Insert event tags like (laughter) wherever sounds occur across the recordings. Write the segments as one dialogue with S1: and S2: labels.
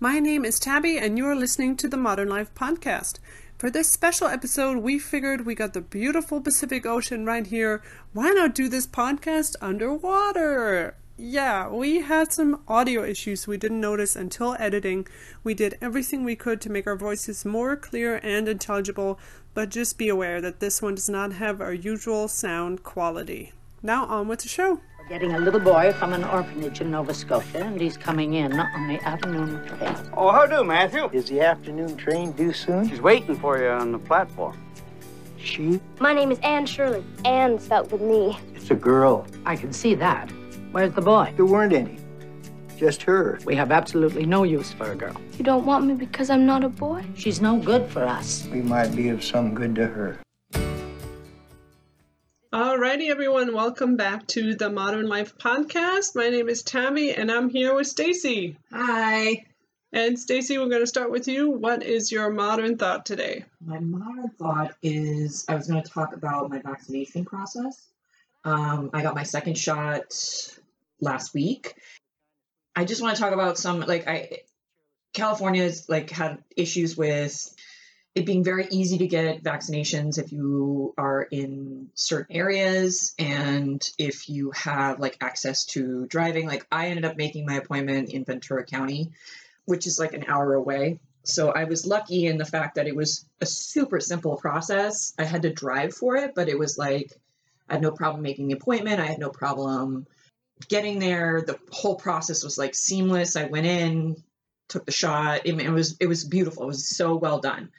S1: My name is Tabby, and you're listening to the Modern Life Podcast. For this special episode, we figured we got the beautiful Pacific Ocean right here. Why not do this podcast underwater? Yeah, we had some audio issues we didn't notice until editing. We did everything we could to make our voices more clear and intelligible, but just be aware that this one does not have our usual sound quality. Now on with the show.
S2: We're getting a little boy from an orphanage in Nova Scotia, and he's coming in on the afternoon train.
S3: Oh, how do, Matthew?
S4: Is the afternoon train due soon?
S3: She's waiting for you on the platform.
S4: She?
S5: My name is Anne Shirley. Anne spelled with me.
S4: It's a girl.
S2: I can see that. Where's the boy?
S4: There weren't any. Just her.
S2: We have absolutely no use for a girl.
S5: You don't want me because I'm not a boy?
S2: She's no good for us.
S4: We might be of some good to her.
S1: Alrighty, everyone, welcome back to the Modern Life Podcast. My name is Tammy, and I'm here with Stacy.
S6: Hi.
S1: And Stacy, we're going to start with you. What is your modern thought today?
S6: My modern thought is I was going to talk about my vaccination process. Um, I got my second shot last week. I just want to talk about some like I California's like had issues with it being very easy to get vaccinations if you are in certain areas and if you have like access to driving. Like I ended up making my appointment in Ventura County, which is like an hour away. So I was lucky in the fact that it was a super simple process. I had to drive for it, but it was like I had no problem making the appointment. I had no problem getting there. The whole process was like seamless. I went in, took the shot. It, it was it was beautiful. It was so well done.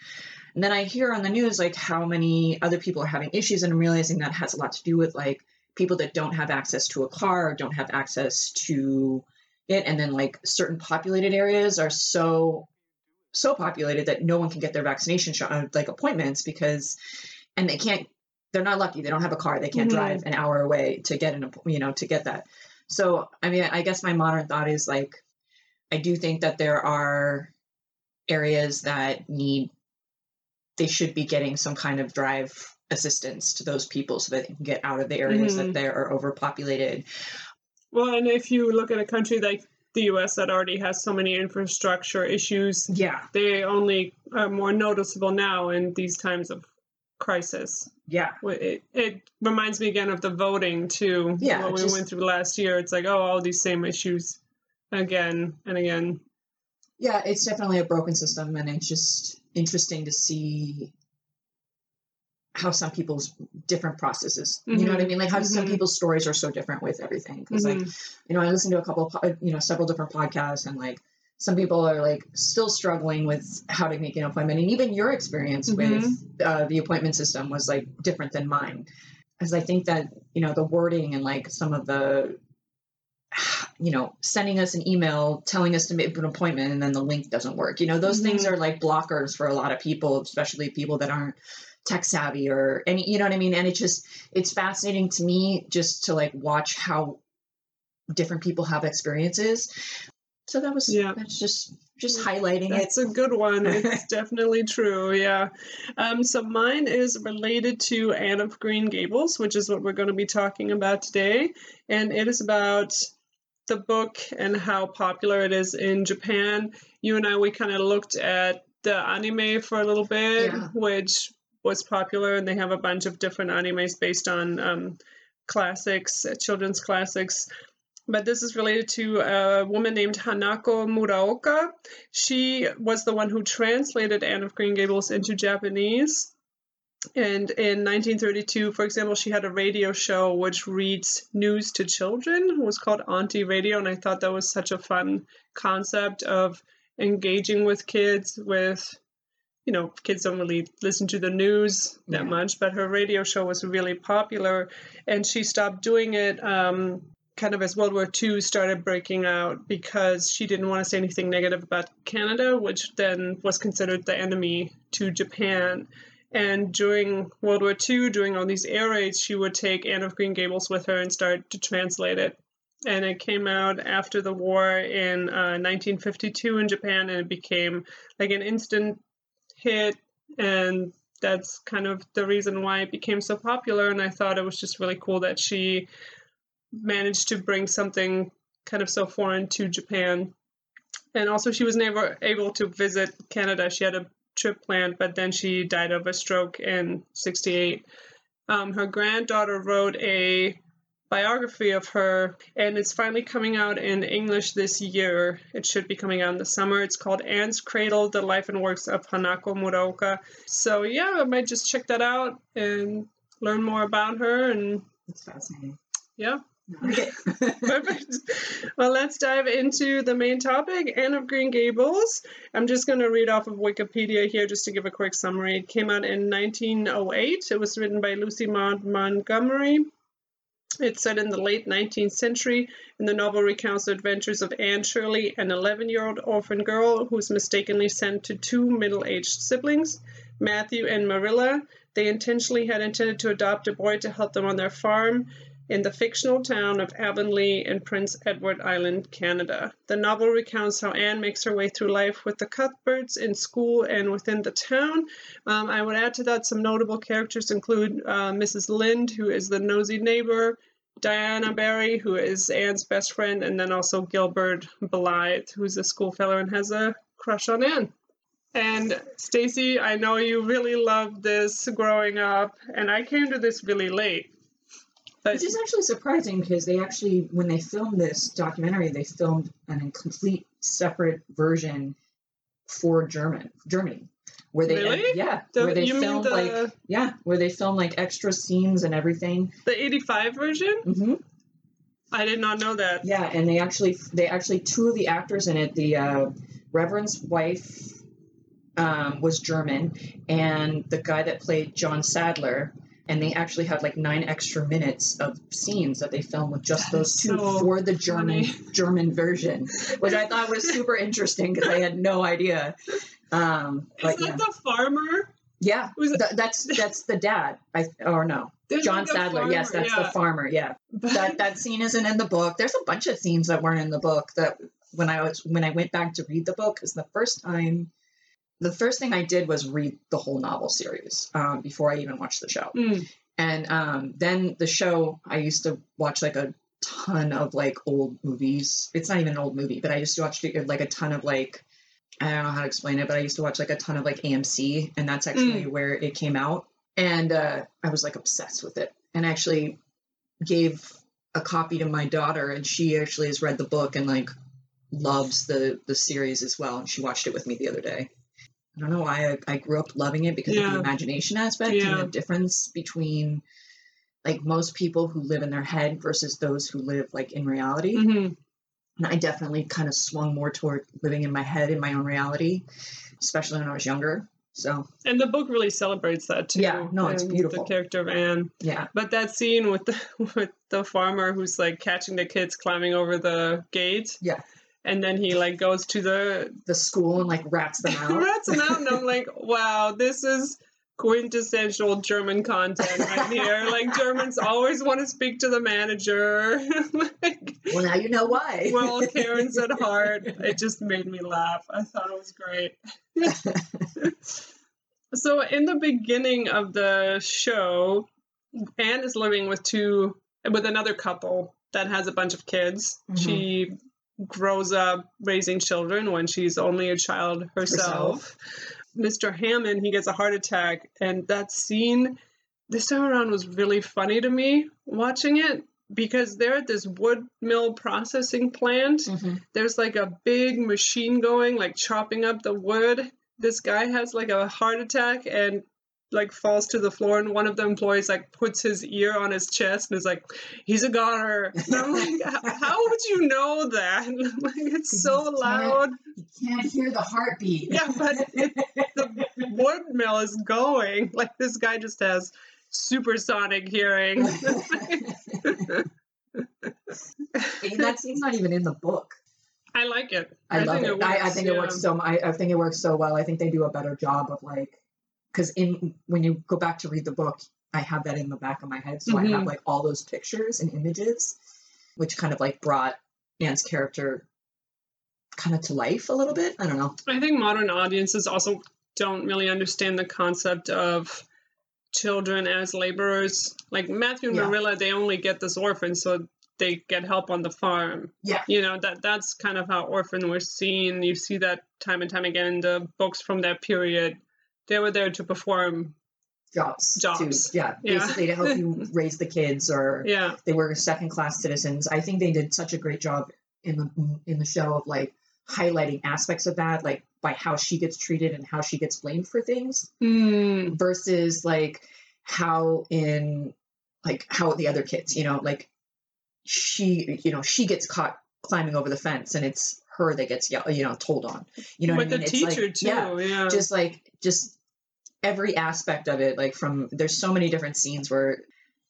S6: And then I hear on the news like how many other people are having issues, and I'm realizing that has a lot to do with like people that don't have access to a car don't have access to it, and then like certain populated areas are so so populated that no one can get their vaccination shot like appointments because and they can't they're not lucky they don't have a car they can't
S1: Mhm.
S6: drive an hour away to get an you know to get that so i mean i guess my modern thought is like i do think that there are areas that need they should be getting some kind of drive assistance to those people so that they can get out of the areas
S1: Mhm.
S6: that they are overpopulated
S1: Well, and if you look at a country like the US that already has so many infrastructure issues,
S6: yeah
S1: they only are more noticeable now in these times of crisis.
S6: yeah
S1: It, it reminds me again of the voting too.
S6: Yeah,
S1: what we
S6: just-
S1: went through last year. It's like, oh, all these same issues again and again.
S6: Yeah, it's definitely a broken system, and it's just interesting to see how some people's different processes. You know what I
S1: Mhm,
S6: mean? Like how some
S1: mhm.
S6: people's stories are so different with everything. Because like
S1: Mhm.
S6: you know, I listened to a couple, of, you know, several different podcasts, and like some people are like still struggling with how to make an appointment, and even your experience with uh, the appointment system was like different than mine. Because I think that you know the wording and like some of the you know, sending us an email telling us to make an appointment and then the link doesn't work. You know, those things are like blockers for a lot of people, especially people that aren't tech savvy or any, you know what I mean? And it just, it's fascinating to me just to like watch how different people have experiences. So that was,
S1: Yeah.
S6: that's just, just highlighting it.
S1: That's a good one. It's (laughs) definitely true. Yeah. Um, so mine is related to Anne of Green Gables, which is what we're going to be talking about today. And it is about the book and how popular it is in Japan. You and I, we kind of looked at the anime for a little bit,
S6: Yeah.
S1: which was popular, and they have a bunch of different animes based on um, classics, children's classics. But this is related to a woman named Hanako Muraoka. She was the one who translated Anne of Green Gables into Japanese. And in 1932, for example, she had a radio show which reads news to children. It was called Auntie Radio, and I thought that was such a fun concept of engaging with kids. With, you know, kids don't really listen to the news that
S6: Yeah.
S1: much, but her radio show was really popular, and she stopped doing it. Um, kind of as World War II started breaking out because she didn't want to say anything negative about Canada, which then was considered the enemy to Japan. And during World War II, during all these air raids, she would take Anne of Green Gables with her and start to translate it. And it came out after the war in uh, 1952 in Japan, and it became like an instant hit. And that's kind of the reason why it became so popular. And I thought it was just really cool that she managed to bring something kind of so foreign to Japan and also she was never able to visit Canada. She had a trip planned, but then she died of a stroke in '68. Um, her granddaughter wrote a biography of her, and it's finally coming out in English this year. It should be coming out in the summer. It's called Anne's Cradle: The Life and Works of Hanako Muraoka. So yeah, I might just check that out and learn more about her. And
S6: That's fascinating.
S1: yeah,
S6: Okay.
S1: Perfect. Well, let's dive into the main topic Anne of Green Gables. I'm just going to read off of Wikipedia here just to give a quick summary. It came out in 1908. It was written by Lucy Maud Montgomery. It's set in the late 19th century, and the novel recounts the adventures of Anne Shirley, an 11 year old orphan girl who is mistakenly sent to two middle aged siblings, Matthew and Marilla. They intentionally had intended to adopt a boy to help them on their farm in the fictional town of Avonlea in Prince Edward Island, Canada. The novel recounts how Anne makes her way through life with the Cuthberts in school and within the town. Um, I would add to that some notable characters include uh, Mrs. Lynde, who is the nosy neighbor, Diana Barry, who is Anne's best friend, and then also Gilbert Blythe, who's a schoolfellow and has a crush on Anne. And Stacy, I know you really loved this growing up, and I came to this really late. But
S6: Which is actually surprising because they actually, when they filmed this documentary, they filmed an incomplete separate version for German Germany, where they
S1: Really?
S6: yeah,
S1: The-
S6: where they filmed
S1: the-
S6: like yeah, where they filmed like extra scenes and everything.
S1: the 85 version?
S6: hmm
S1: I did not know that.
S6: Yeah, and they actually they actually two of the actors in it, the uh, Reverend's wife um, was German, and the guy that played John Sadler. And they actually had like nine extra minutes of scenes that they filmed with just
S1: That
S6: those two
S1: so
S6: for the German
S1: funny.
S6: German version, which I thought was super interesting because I had no idea. Um,
S1: Is
S6: but
S1: that
S6: yeah,
S1: the farmer?
S6: yeah, Th- that's that's the dad. I or no, (laughs)
S1: There's
S6: John
S1: like
S6: Sadler. yes, that's
S1: yeah.
S6: the farmer. Yeah,
S1: But-
S6: that that scene isn't in the book. There's a bunch of scenes that weren't in the book that when I was when I went back to read the book is the first time. The first thing I did was read the whole novel series um, before I even watched the show,
S1: Mm,
S6: and um, then the show I used to watch like a ton of like old movies. It's not even an old movie, but I used to watch like a ton of like I don't know how to explain it, but I used to watch like a ton of like AMC, and that's actually where it came out. And uh, I was like obsessed with it, and actually gave a copy to my daughter, and she actually has read the book and like loves the the series as well. And she watched it with me the other day. I don't know why I, I grew up loving it because of the imagination aspect
S1: Yeah.
S6: and the difference between like most people who live in their head versus those who live like in reality.
S1: mhm.
S6: And I definitely kind of swung more toward living in my head in my own reality, especially when I was younger. So
S1: And the book really celebrates that too.
S6: Yeah, no, it's beautiful.
S1: The character of Anne.
S6: yeah,
S1: But that scene with the (laughs) with the farmer who's like catching the kids climbing over the gate.
S6: Yeah.
S1: And then he like goes to the
S6: the school and like rats them out. (laughs)
S1: rats them out, and I'm like, wow, this is quintessential German content right here. (laughs) like Germans always want to speak to the manager. (laughs) like,
S6: well, now you know why.
S1: we're all Karens at heart. It just made me laugh. I thought it was great. so in the beginning of the show, Anne is living with two with another couple that has a bunch of kids.
S6: Mhm.
S1: She grows up raising children when she's only a child herself. Mr. Hammond, he gets a heart attack, and that scene this time around was really funny to me watching it because they're at this wood mill processing plant
S6: Mhm.
S1: there's like a big machine going, like chopping up the wood. This guy has like a heart attack and like falls to the floor, and one of the employees like puts his ear on his chest and is like, "He's a goner." And I'm like, "How would you know that? (laughs) like it's so loud."
S6: You can't hear the heartbeat.
S1: Yeah, but it, the wood mill is going. Like this guy just has supersonic hearing. (laughs)
S6: That scene's not even in the book.
S1: I like it.
S6: I, love
S1: think
S6: it. I, I think it works so. I, I think it works so well. I think they do a better job of like, because in when you go back to read the book, I have that in the back of my head, so I have
S1: Mhm.
S6: like all those pictures and images, which kind of like brought Anne's character kind of to life a little bit. I don't know.
S1: I think modern audiences also don't really understand the concept of children as laborers. Like Matthew and
S6: Yeah.
S1: Marilla, they only get this orphan, so they get help on the farm.
S6: Yeah.
S1: You know, that that's kind of how orphan was seen. You see that time and time again in the books from that period. They were there to perform.
S6: jobs.
S1: Jobs.
S6: To, yeah,
S1: Yeah.
S6: basically to help you (laughs) raise the kids, or
S1: Yeah.
S6: they were second class citizens. I think they did such a great job in the in the show of like highlighting aspects of that, like by how she gets treated and how she gets blamed for things,
S1: Mm.
S6: versus like how in like how the other kids, you know, like she, you know, she gets caught climbing over the fence, and it's her that gets you know told on. You know,
S1: With
S6: what I mean?
S1: the
S6: It's
S1: teacher
S6: like,
S1: too.
S6: Yeah,
S1: Yeah.
S6: just like just every aspect of it like from there's so many different scenes where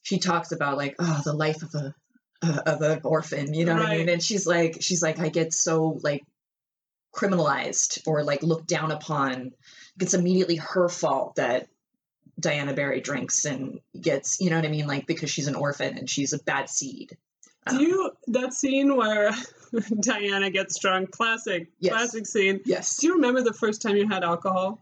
S6: she talks about like oh the life of a uh, of an orphan you know what i mean and she's like she's like i get so like criminalized or like looked down upon it's immediately her fault that diana barry drinks and gets you know what i mean like because she's an orphan and she's a bad seed
S1: Do you that scene where (laughs) (laughs) Diana gets drunk? Classic,
S6: Yes.
S1: classic scene.
S6: yes
S1: Do you remember the first time you had alcohol?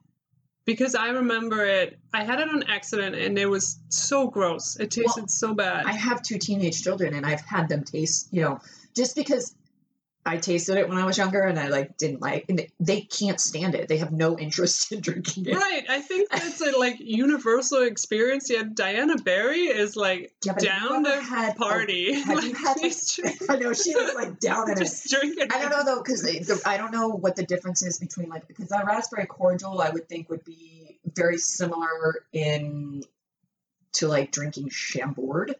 S1: Because I remember it. I had it on accident, and it was so gross. It tasted
S6: Well,
S1: so bad.
S6: I have two teenage children and I've had them taste, you know, just because I tasted it when I was younger and I like didn't like and they- can't stand it. They have no interest in drinking it.
S1: Right. I think that's a like universal experience. Yeah, Diana Barry is like
S6: Yeah, you
S1: down to
S6: had a-
S1: party.
S6: have you (laughs) had, like-
S1: she's drink- (laughs)
S6: I know she was like down in it.
S1: just drinking.
S6: I don't know though because I don't know what the difference is between like because that raspberry cordial I would think would be very similar in to like drinking Chambord.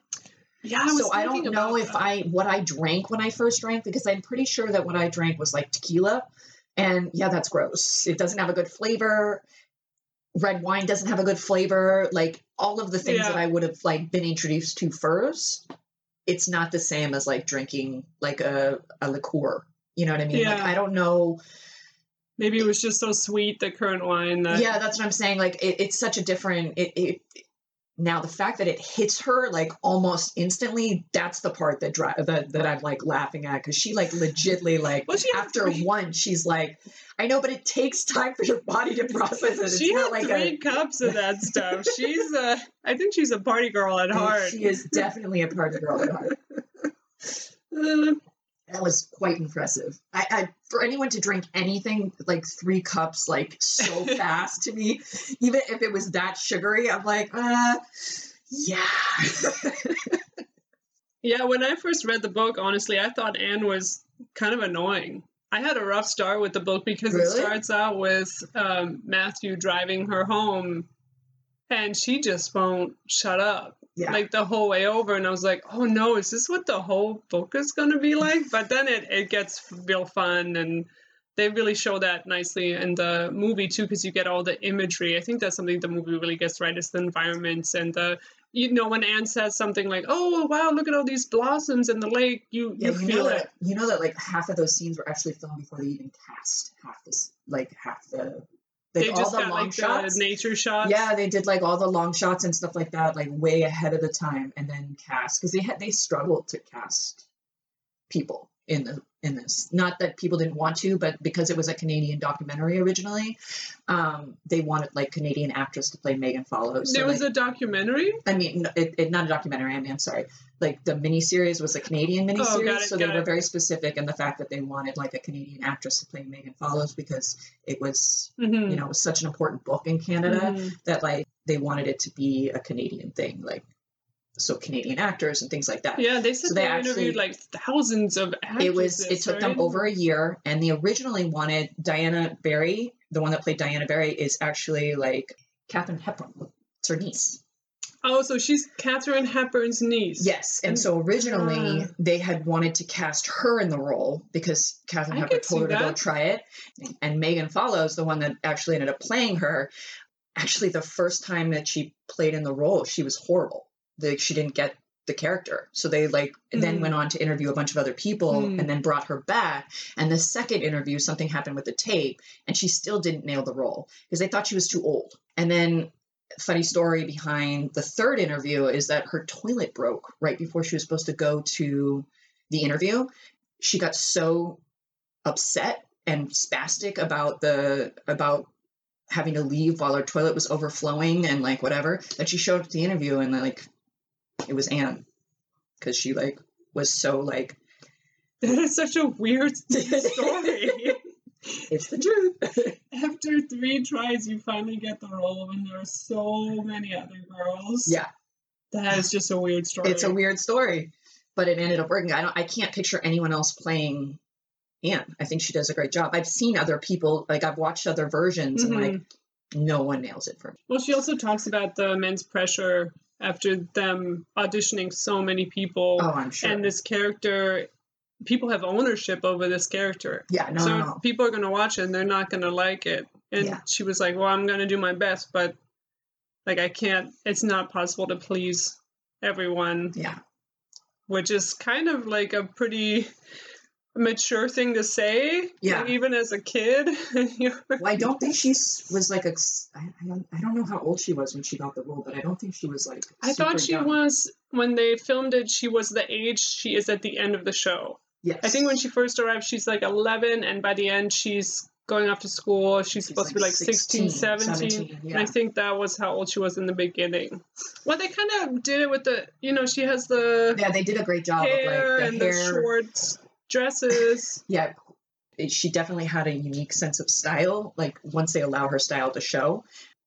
S1: Yeah, I
S6: so I don't know if
S1: that.
S6: I what I drank when I first drank because I'm pretty sure that what I drank was like tequila, and yeah, that's gross. It doesn't have a good flavor. Red wine doesn't have a good flavor. Like all of the things
S1: Yeah.
S6: that I would have like been introduced to first, it's not the same as like drinking like a, a liqueur. You know what I mean? Like
S1: Yeah.
S6: I don't know.
S1: Maybe it was just so sweet the currant wine that
S6: yeah, that's what I'm saying. Like it, it's such a different. It, it now the fact that it hits her like almost instantly. That's the part that dri- that that I'm like laughing at because she like legitly like
S1: Well, she
S6: after
S1: three-
S6: one she's like, I know, but it takes time for your body to process it. It's
S1: she had
S6: like
S1: three
S6: a.
S1: cups of that stuff. She's a, I think she's a party girl at heart.
S6: She is definitely a party girl at heart. (laughs)
S1: Uh,
S6: That was quite impressive. I, I for anyone to drink anything like three cups like so (laughs) fast to me, even if it was that sugary, I'm like, uh, yeah. (laughs)
S1: yeah, when I first read the book, honestly, I thought Anne was kind of annoying. I had a rough start with the book because it starts out with um, Matthew driving her home, and she just won't shut up.
S6: Yeah.
S1: like the whole way over and i was like oh no is this what the whole book is going to be like? But then it, it gets real fun and they really show that nicely in the movie too because you get all the imagery. I think that's something the movie really gets right is the environments and the you know when anne says something like oh wow look at all these blossoms in the lake you
S6: Yeah,
S1: you
S6: you
S1: feel
S6: know
S1: it.
S6: that you know that like half of those scenes were actually filmed before they even cast half this like half the like
S1: they
S6: all
S1: just
S6: the
S1: got
S6: long
S1: like
S6: shots.
S1: the nature shots
S6: Yeah, they did like all the long shots and stuff like that, like way ahead of the time, and then cast because they had they struggled to cast people in the in this. Not that people didn't want to, but because it was a Canadian documentary originally, um, they wanted like Canadian actress to play Megan Follows. So,
S1: there was
S6: like,
S1: a documentary
S6: I mean, it, it, not a documentary. I mean, I'm sorry. Like the miniseries was a Canadian miniseries,
S1: Oh, it,
S6: so they were
S1: it.
S6: very specific in the fact that they wanted like a Canadian actress to play Megan Follows because it was,
S1: Mhm.
S6: you know, was such an important book in Canada
S1: Mhm.
S6: that like they wanted it to be a Canadian thing, like so Canadian actors and things like that.
S1: yeah they said
S6: So
S1: they,
S6: they
S1: interviewed like thousands of actresses,
S6: It was it took them over a year, and they originally wanted Diana Barry, the one that played Diana Barry, is actually like Katharine Hepburn. It's her niece.
S1: Oh, so she's Katharine Hepburn's niece.
S6: Yes, and so originally
S1: Ah.
S6: they had wanted to cast her in the role because Katharine
S1: I
S6: Hepburn told her to go try it, and Megan Follows, the one that actually ended up playing her. Actually, the first time that she played in the role, she was horrible. Like she didn't get the character, so they like then
S1: Mm.
S6: went on to interview a bunch of other people
S1: Mm.
S6: and then brought her back. And the second interview, something happened with the tape, and she still didn't nail the role because they thought she was too old. And then funny story behind the third interview is that her toilet broke right before she was supposed to go to the interview. She got so upset and spastic about the about having to leave while her toilet was overflowing and like whatever that she showed up to the interview and like it was Anne because she like was so like
S1: That is such a weird (laughs) story.
S6: it's the truth.
S1: After three tries, you finally get the role when there are so many other girls.
S6: yeah,
S1: That is just a weird story.
S6: it's a weird story, but it ended up working. I don't. I can't picture anyone else playing Anne. I think she does a great job. I've seen other people like I've watched other versions and
S1: Mhm.
S6: like no one nails it for me.
S1: Well, she also talks about the immense pressure after them auditioning so many people.
S6: Oh, I'm sure.
S1: And this character, people have ownership over this character.
S6: yeah, no,
S1: so
S6: no,
S1: people are going to watch it and they're not going to like it. And
S6: Yeah.
S1: she was like, well, I'm going to do my best, but like, I can't, it's not possible to please everyone,
S6: Yeah,
S1: which is kind of like a pretty mature thing to say.
S6: Yeah.
S1: Like, even as a kid. (laughs)
S6: Well, I don't think she was like a. I, I don't. I don't know how old she was when she got the role, but I don't think she was like.
S1: I thought she
S6: young.
S1: was when they filmed it. She was the age she is at the end of the show.
S6: Yes.
S1: I think when she first arrived, she's like 11, and by the end, she's going off to school. She's, supposed to be like 16, 17.
S6: 17,
S1: And
S6: yeah.
S1: I think that was how old she was in the beginning. Well, they kind of did it with the, you know, she has the
S6: Yeah, they did a great job
S1: hair
S6: of like
S1: and
S6: the
S1: the
S6: hair.
S1: Dresses. (laughs)
S6: yeah, she definitely had a unique sense of style. Like once they allow her style to show,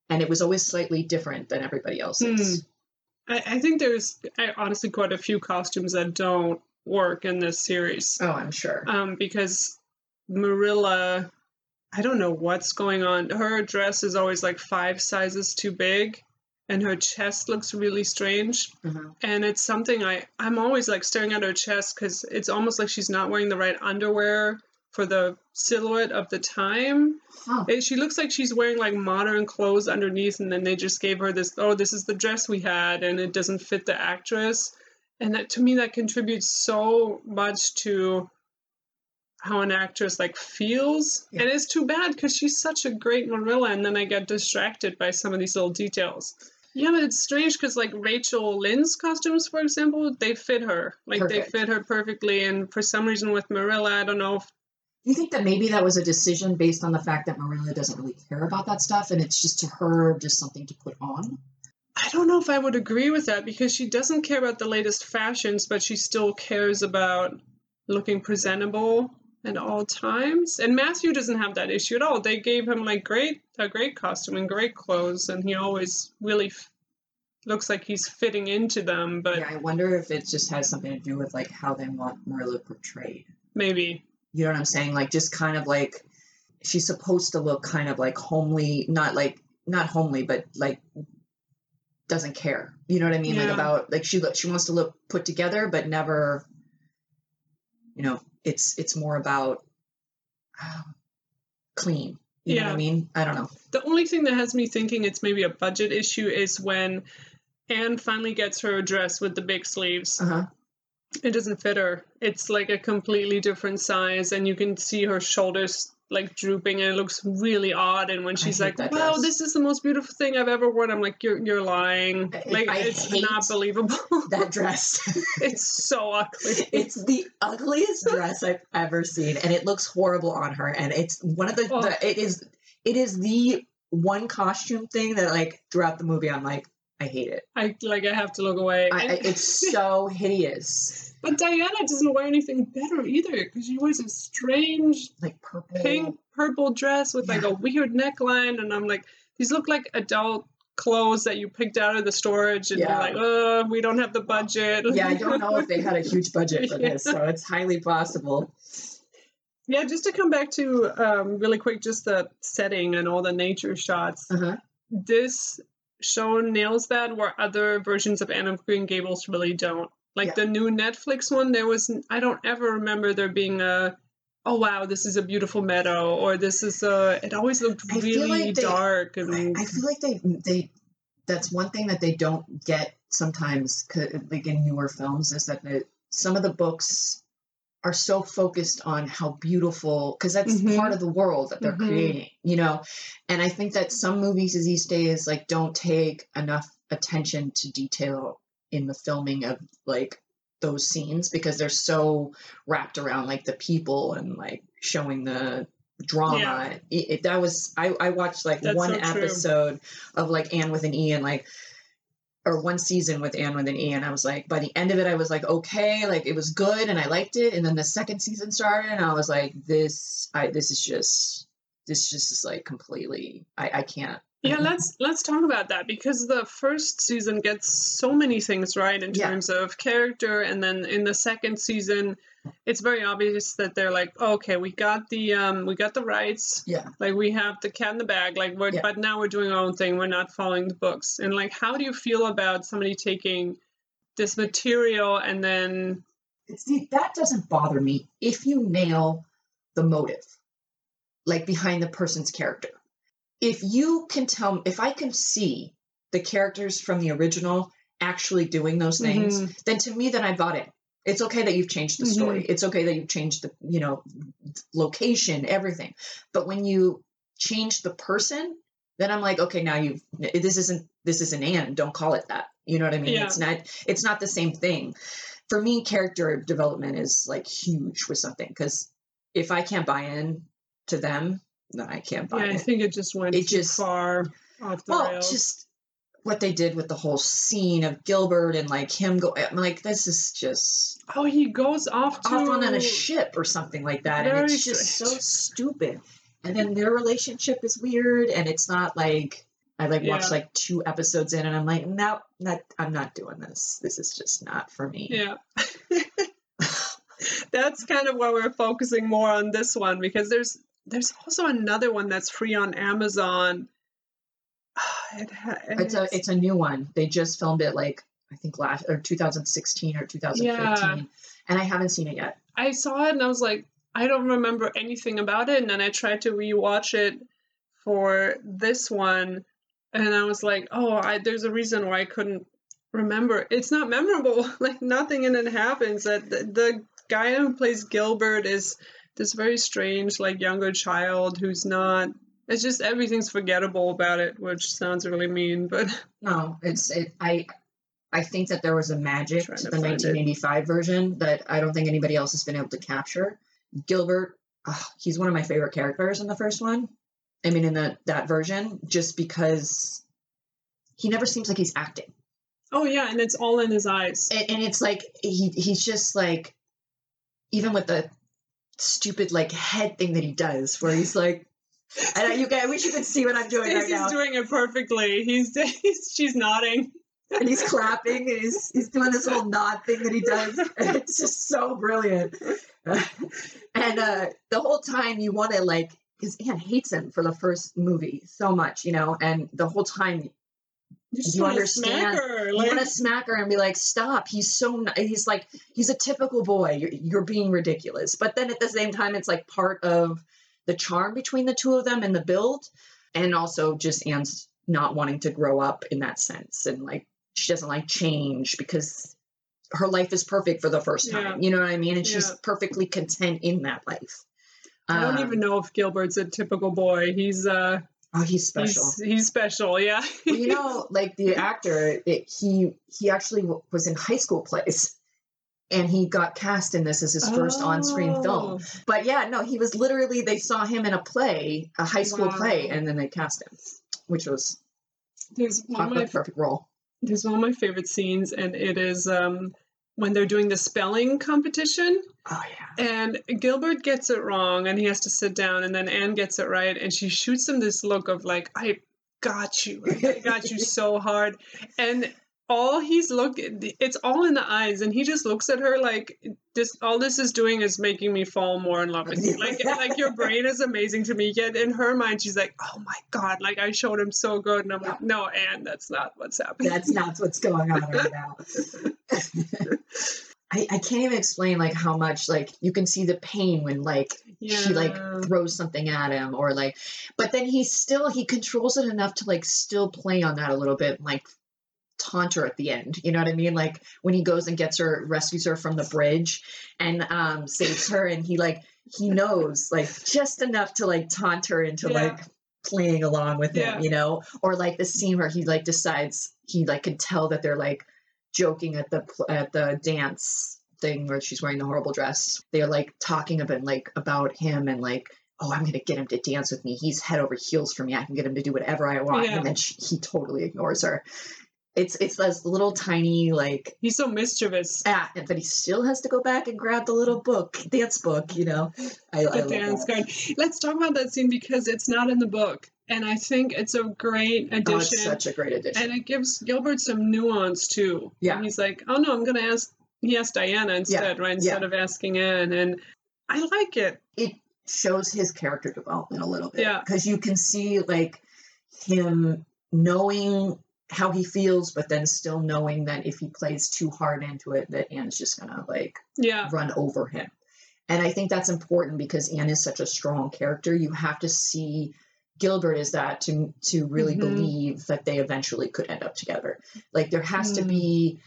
S6: and it was always slightly different than everybody else's.
S1: I, I think there's I, honestly quite a few costumes that don't work in this series.
S6: Oh, I'm sure.
S1: um, because Marilla, I don't know what's going on. Her dress is always like five sizes too big, and her chest looks really strange.
S6: Mhm.
S1: And it's something I I'm always like staring at her chest because it's almost like she's not wearing the right underwear for the silhouette of the time.
S6: Huh.
S1: It, she looks like she's wearing like modern clothes underneath, and then they just gave her this. Oh, this is the dress we had, and it doesn't fit the actress. And that to me, that contributes so much to how an actress like feels,
S6: Yeah.
S1: and it's too bad because she's such a great Marilla, and then I get distracted by some of these little details. Yeah, but it's strange because like Rachel Lynde's costumes, for example, they fit her. Like
S6: Perfect.
S1: they fit her perfectly, and for some reason with Marilla, I don't know if
S6: Do you think that maybe that was a decision based on the fact that Marilla doesn't really care about that stuff, and it's just to her just something to put on?
S1: I don't know if I would agree with that because she doesn't care about the latest fashions, but she still cares about looking presentable at all times. And Matthew doesn't have that issue at all. They gave him like great a great costume and great clothes, and he always really f- looks like he's fitting into them. But
S6: yeah, I wonder if it just has something to do with like how they want Marilla portrayed.
S1: maybe
S6: You know what I'm saying? Like just kind of like she's supposed to look kind of like homely, not like not homely, but like doesn't care. You know what I mean? Like about like she look she wants to look put together, but never. You know, it's it's more about um, clean. You know what
S1: Yeah.
S6: I mean? I don't know.
S1: the only thing that has me thinking it's maybe a budget issue is when Anne finally gets her dress with the big sleeves.
S6: Uh huh.
S1: It doesn't fit her. It's like a completely different size, and you can see her shoulders like drooping, and it looks really odd. And when she's like, "Wow,
S6: dress.
S1: this is the most beautiful thing I've ever worn," I'm like, "You're you're lying. Like
S6: I
S1: it's not believable. (laughs)
S6: That dress.
S1: it's so ugly.
S6: it's the ugliest dress I've ever seen, and it looks horrible on her. And it's one of the,
S1: Oh.
S6: the it is it is the one costume thing that like throughout the movie I'm like I hate it.
S1: I like I have to look away.
S6: I, I, it's so (laughs) hideous,
S1: but Diana doesn't wear anything better either because she wears a strange
S6: like purple.
S1: pink purple dress with like a weird neckline and i'm like these look like adult clothes that you picked out of the storage and
S6: Yeah.
S1: you're like oh we don't have the budget
S6: Yeah, I (laughs) don't know if they had a huge budget for
S1: Yeah.
S6: this, so it's highly possible.
S1: yeah just to come back to um, really quick just the setting and all the nature shots
S6: Uh-huh.
S1: this show nails that where other versions of anne of green gables really don't like
S6: Yeah.
S1: the new netflix one there was i don't ever remember there being a oh wow this is a beautiful meadow or this is a it always looked really
S6: like they-
S1: dark
S6: I,
S1: and
S6: I feel like they they that's one thing that they don't get sometimes like in newer films is that the, some of the books are so focused on how beautiful because that's
S1: Mhm.
S6: part of the world that they're
S1: Mhm.
S6: creating you know and i think that some movies these days like don't take enough attention to detail in the filming of like those scenes because they're so wrapped around like the people and like showing the drama
S1: Yeah.
S6: it, it- that was I, I watched like
S1: That's
S6: one
S1: so
S6: episode of like Anne with an E and like or one season with Anne with an E, and I was like, by the end of it, I was like, okay, like it was good, and I liked it. And then the second season started, and I was like, this, I this is just, this just is like completely, I, I can't.
S1: Yeah, let's let's talk about that because the first season gets so many things right in
S6: Yeah.
S1: terms of character, and then in the second season, it's very obvious that they're like, okay, we got the um, we got the rights,
S6: Yeah.
S1: like we have the cat in the bag, like we're,
S6: Yeah.
S1: but now we're doing our own thing. We're not following the books, and like, how do you feel about somebody taking this material and then
S6: See, that doesn't bother me if you nail the motive, like behind the person's character. If you can tell, if I can see the characters from the original actually doing those things,
S1: Mhm.
S6: then to me, then I bought it. It's okay that you've changed the story. It's okay that you've changed the, you know, location, everything. But when you change the person, then I'm like, okay, now you've this isn't this isn't Anne. Don't call it that. You know what I mean?
S1: Yeah.
S6: It's not it's not the same thing. For me, character development is like huge with something because if I can't buy in to them, then I can't buy
S1: yeah, I
S6: in.
S1: think it just went
S6: It
S1: too
S6: just-
S1: far off the
S6: Well,
S1: rails.
S6: just what they did with the whole scene of Gilbert and like him go. I'm like, this is just
S1: oh, he goes off to
S6: off on a ship or something like that, and it's just so stupid. And then their relationship is weird, and it's not like I like watched like two episodes in, and I'm like, no, not I'm not doing this. This is just not for me.
S1: Yeah. (laughs) that's kind of why we're focusing more on this one because there's there's also another one that's free on Amazon. (sighs) It ha- and
S6: It's a it's a new one. They just filmed it like I think last or 2016 or 2015, yeah. and I haven't seen it yet.
S1: I saw it and I was like, I don't remember anything about it. And then I tried to rewatch it for this one, and I was like, oh, I, there's a reason why I couldn't remember. It's not memorable. (laughs) like nothing in it happens. That the, the guy who plays Gilbert is this very strange, like younger child who's not. It's just everything's forgettable about it, which sounds really mean, but (laughs)
S6: No, it's it. I I think that there was a magic to the
S1: find it.
S6: 1985 version that I don't think anybody else has been able to capture. Gilbert, he's one of my favorite characters in the first one. I mean, in the that version, just because he never seems like he's acting,
S1: oh yeah, and it's all in his eyes.
S6: and, and it's like he he's just like, even with the stupid like head thing that he does, where he's like. I know you guys. I wish you could see what I'm doing right
S1: Stacey's
S6: now.
S1: doing it perfectly. He's, (laughs) he's she's nodding.
S6: and he's clapping and he's he's doing this little nod thing that he does. (laughs) And it's just so brilliant. (laughs) and uh, the whole time you want to like, because Anne hates him for the first movie so much, you know, and the whole time
S1: You just
S6: You understand.
S1: Smack her.
S6: you want to smack her and be like, "Stop! He's so he's like he's a typical boy. You're, you're being ridiculous." But then at the same time, it's like part of the charm between the two of them and the build, and also just Anne's not wanting to grow up in that sense, and like she doesn't like change because her life is perfect for the first time.
S1: Yeah.
S6: You know what I mean? And she's perfectly content in that life.
S1: I don't
S6: Um,
S1: even know if Gilbert's a typical boy. He's uh
S6: Oh, he's special.
S1: he's he's special, yeah.
S6: you know, (laughs) like the actor, it, he he actually was in high school plays, and he got cast in this as his first on-screen film.
S1: Oh,
S6: But yeah, no, he was literally they saw him in a play, a high school play, and then they cast him, which was
S1: There's one of my
S6: perfect role.
S1: there's one of my favorite scenes and it is um when they're doing the spelling competition.
S6: Oh yeah,
S1: and Gilbert gets it wrong and he has to sit down and then Anne gets it right and she shoots him this look of like I got you. I got you (laughs) so hard. And all he's looking it's all in the eyes and he just looks at her like this all this is doing is making me fall more in love with you. Like (laughs) like your brain is amazing to me. Yet in her mind she's like oh my god like I showed him so good and I'm like no Anne that's not what's happening.
S6: That's not what's going on right now. (laughs) I, I can't even explain like how much like you can see the pain when like she like throws something at him or like but then he still he controls it enough to like still play on that a little bit and, like taunt her at the end you know what i mean like when he goes and gets her rescues her from the bridge and um saves her and he like he knows like just enough to like taunt her into
S1: Yeah.
S6: like playing along with him
S1: Yeah.
S6: you know or like the scene where he like decides he like can tell that they're like joking at the at the dance thing where she's wearing the horrible dress. They're like talking about like about him and like, oh, I'm gonna get him to dance with me. He's head over heels for me. I can get him to do whatever I want.
S1: Yeah.
S6: And then she, he totally ignores her. It's it's this little tiny like
S1: He's so mischievous.
S6: ah, but he still has to go back and grab the little book, dance book. You know, I, I
S1: The
S6: love
S1: dance card. Let's talk about that scene because it's not in the book, and I think it's a great
S6: Oh,
S1: addition.
S6: it's such a great addition.
S1: and it gives Gilbert some nuance too.
S6: Yeah.
S1: And he's like, oh no, I'm gonna ask. He asked Diana instead, right? Instead of asking Anne, and I like it.
S6: it shows his character development a little bit.
S1: Yeah.
S6: Because you can see like him knowing how he feels, but then still knowing that if he plays too hard into it, that Anne's just gonna like
S1: Yeah.
S6: run over him. And I think that's important because Anne is such a strong character. You have to see Gilbert as that to to really
S1: Mhm.
S6: believe that they eventually could end up together. Like there has to
S1: Mm.
S6: be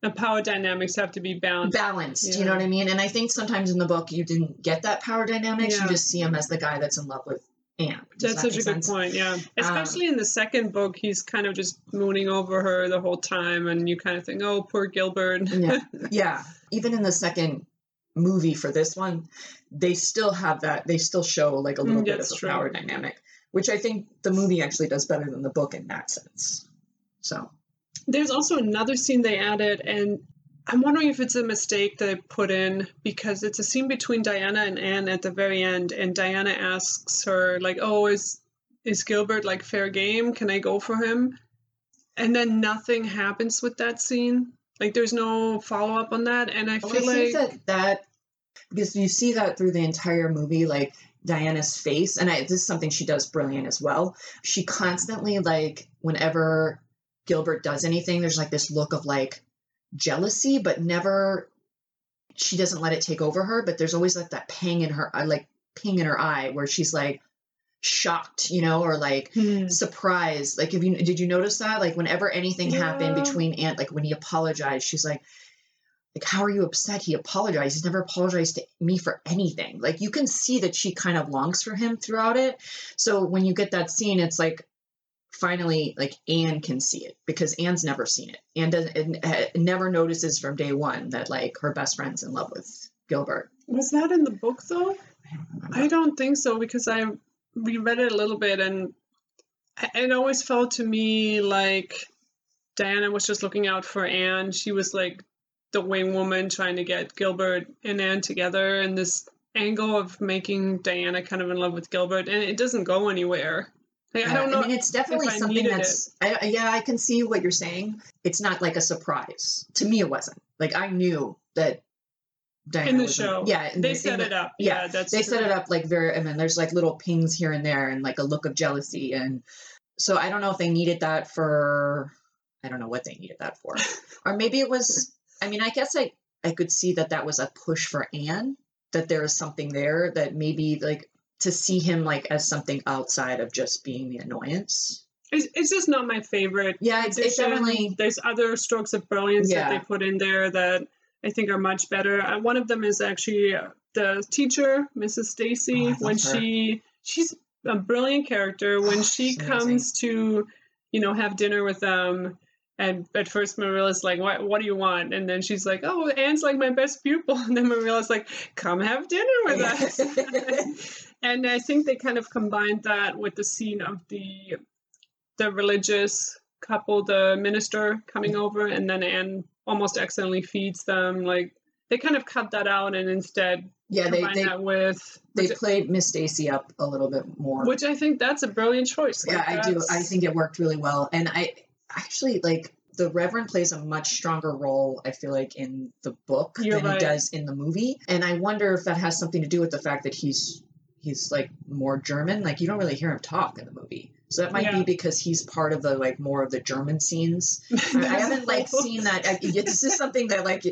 S1: The power dynamics have to be balanced.
S6: balanced. You know what I mean? And I think sometimes in the book you didn't get that power dynamics.
S1: Yeah.
S6: You just see him as the guy that's in love with Anne. Does
S1: That's
S6: that
S1: such a
S6: make
S1: good
S6: sense?
S1: point. Yeah,
S6: Um,
S1: especially in the second book, he's kind of just mooning over her the whole time, and you kind of think, "Oh, poor Gilbert."
S6: Yeah. (laughs) yeah. Even in the second movie for this one, they still have that. They still show like a little
S1: Mm,
S6: bit of the
S1: true.
S6: power dynamic, which I think the movie actually does better than the book in that sense. So
S1: There's also another scene they added, and I'm wondering if it's a mistake they put in because it's a scene between Diana and Anne at the very end, and Diana asks her like, "Oh, is is Gilbert like fair game? Can I go for him?" And then nothing happens with that scene. Like, there's no follow up on that, and I
S6: Well,
S1: feel
S6: I
S1: like
S6: that that because you see that through the entire movie, like Diana's face, and I, this is something she does brilliant as well. She constantly like whenever Gilbert does anything, there's like this look of like jealousy, but never. She doesn't let it take over her, but there's always like that pang in her, uh, like ping in her eye, where she's like shocked, you know, or like
S1: Hmm.
S6: surprised. Like, if you did you notice that? Like, whenever anything happened between Aunt, like when he apologized, she's like, like, how are you upset? He apologized. He's never apologized to me for anything. Like, you can see that she kind of longs for him throughout it. So when you get that scene, it's like finally, like Anne can see it because Anne's never seen it. Anne doesn't and, uh, never notices from day one that like her best friend's in love with Gilbert.
S1: was that in the book though?
S6: I don't.
S1: I don't think so because I reread it a little bit and it always felt to me like Diana was just looking out for Anne. She was like the wing woman trying to get Gilbert and Anne together and this angle of making Diana kind of in love with Gilbert and it doesn't go anywhere. Like, I don't know.
S6: I mean, it's definitely something that's. I, yeah, I can see what you're saying. It's not like a surprise to me. It wasn't like I knew that. Diana
S1: in the show.
S6: yeah,
S1: they
S6: the-
S1: set it up.
S6: yeah,
S1: Yeah, that's
S6: they
S1: true.
S6: set it up like very. I mean, there's like little pings here and there, and like a look of jealousy, and so I don't know if they needed that for. I don't know what they needed that for, (laughs) or maybe it was. I mean, I guess I I could see that that was a push for Anne. That there is something there that maybe like to see him like as something outside of just being the annoyance.
S1: It's, it's just not my favorite.
S6: Yeah, it's, it's definitely
S1: There's other strokes of brilliance
S6: Yeah.
S1: that they put in there that I think are much better. Uh, one of them is actually uh, the teacher, Mrs. Stacy,
S6: Oh,
S1: when
S6: her.
S1: she she's a brilliant character. When
S6: Oh,
S1: she
S6: she's amazing.
S1: comes to, you know, have dinner with them. And at first, Marilla's like, "What? What do you want?" And then she's like, "Oh, Anne's like my best pupil." (laughs) And then Marilla's like, "Come have dinner with us." (laughs) (laughs) and I think they kind of combined that with the scene of the the religious couple, the minister coming over, and then Anne almost accidentally feeds them. Like they kind of cut that out and instead
S6: yeah they they,
S1: that with
S6: they played Miss Stacy up a little bit more.
S1: which I think that's a brilliant choice.
S6: yeah, I do. I think it worked really well, and I actually like the Reverend plays a much stronger role. I feel like in the book
S1: You're
S6: than
S1: right.
S6: he does in the movie, and I wonder if that has something to do with the fact that he's he's like more German. Like you don't really hear him talk in the movie. So that might
S1: Yeah.
S6: be because he's part of the like more of the German scenes. (laughs) I, I haven't like seen that. I, this is something that like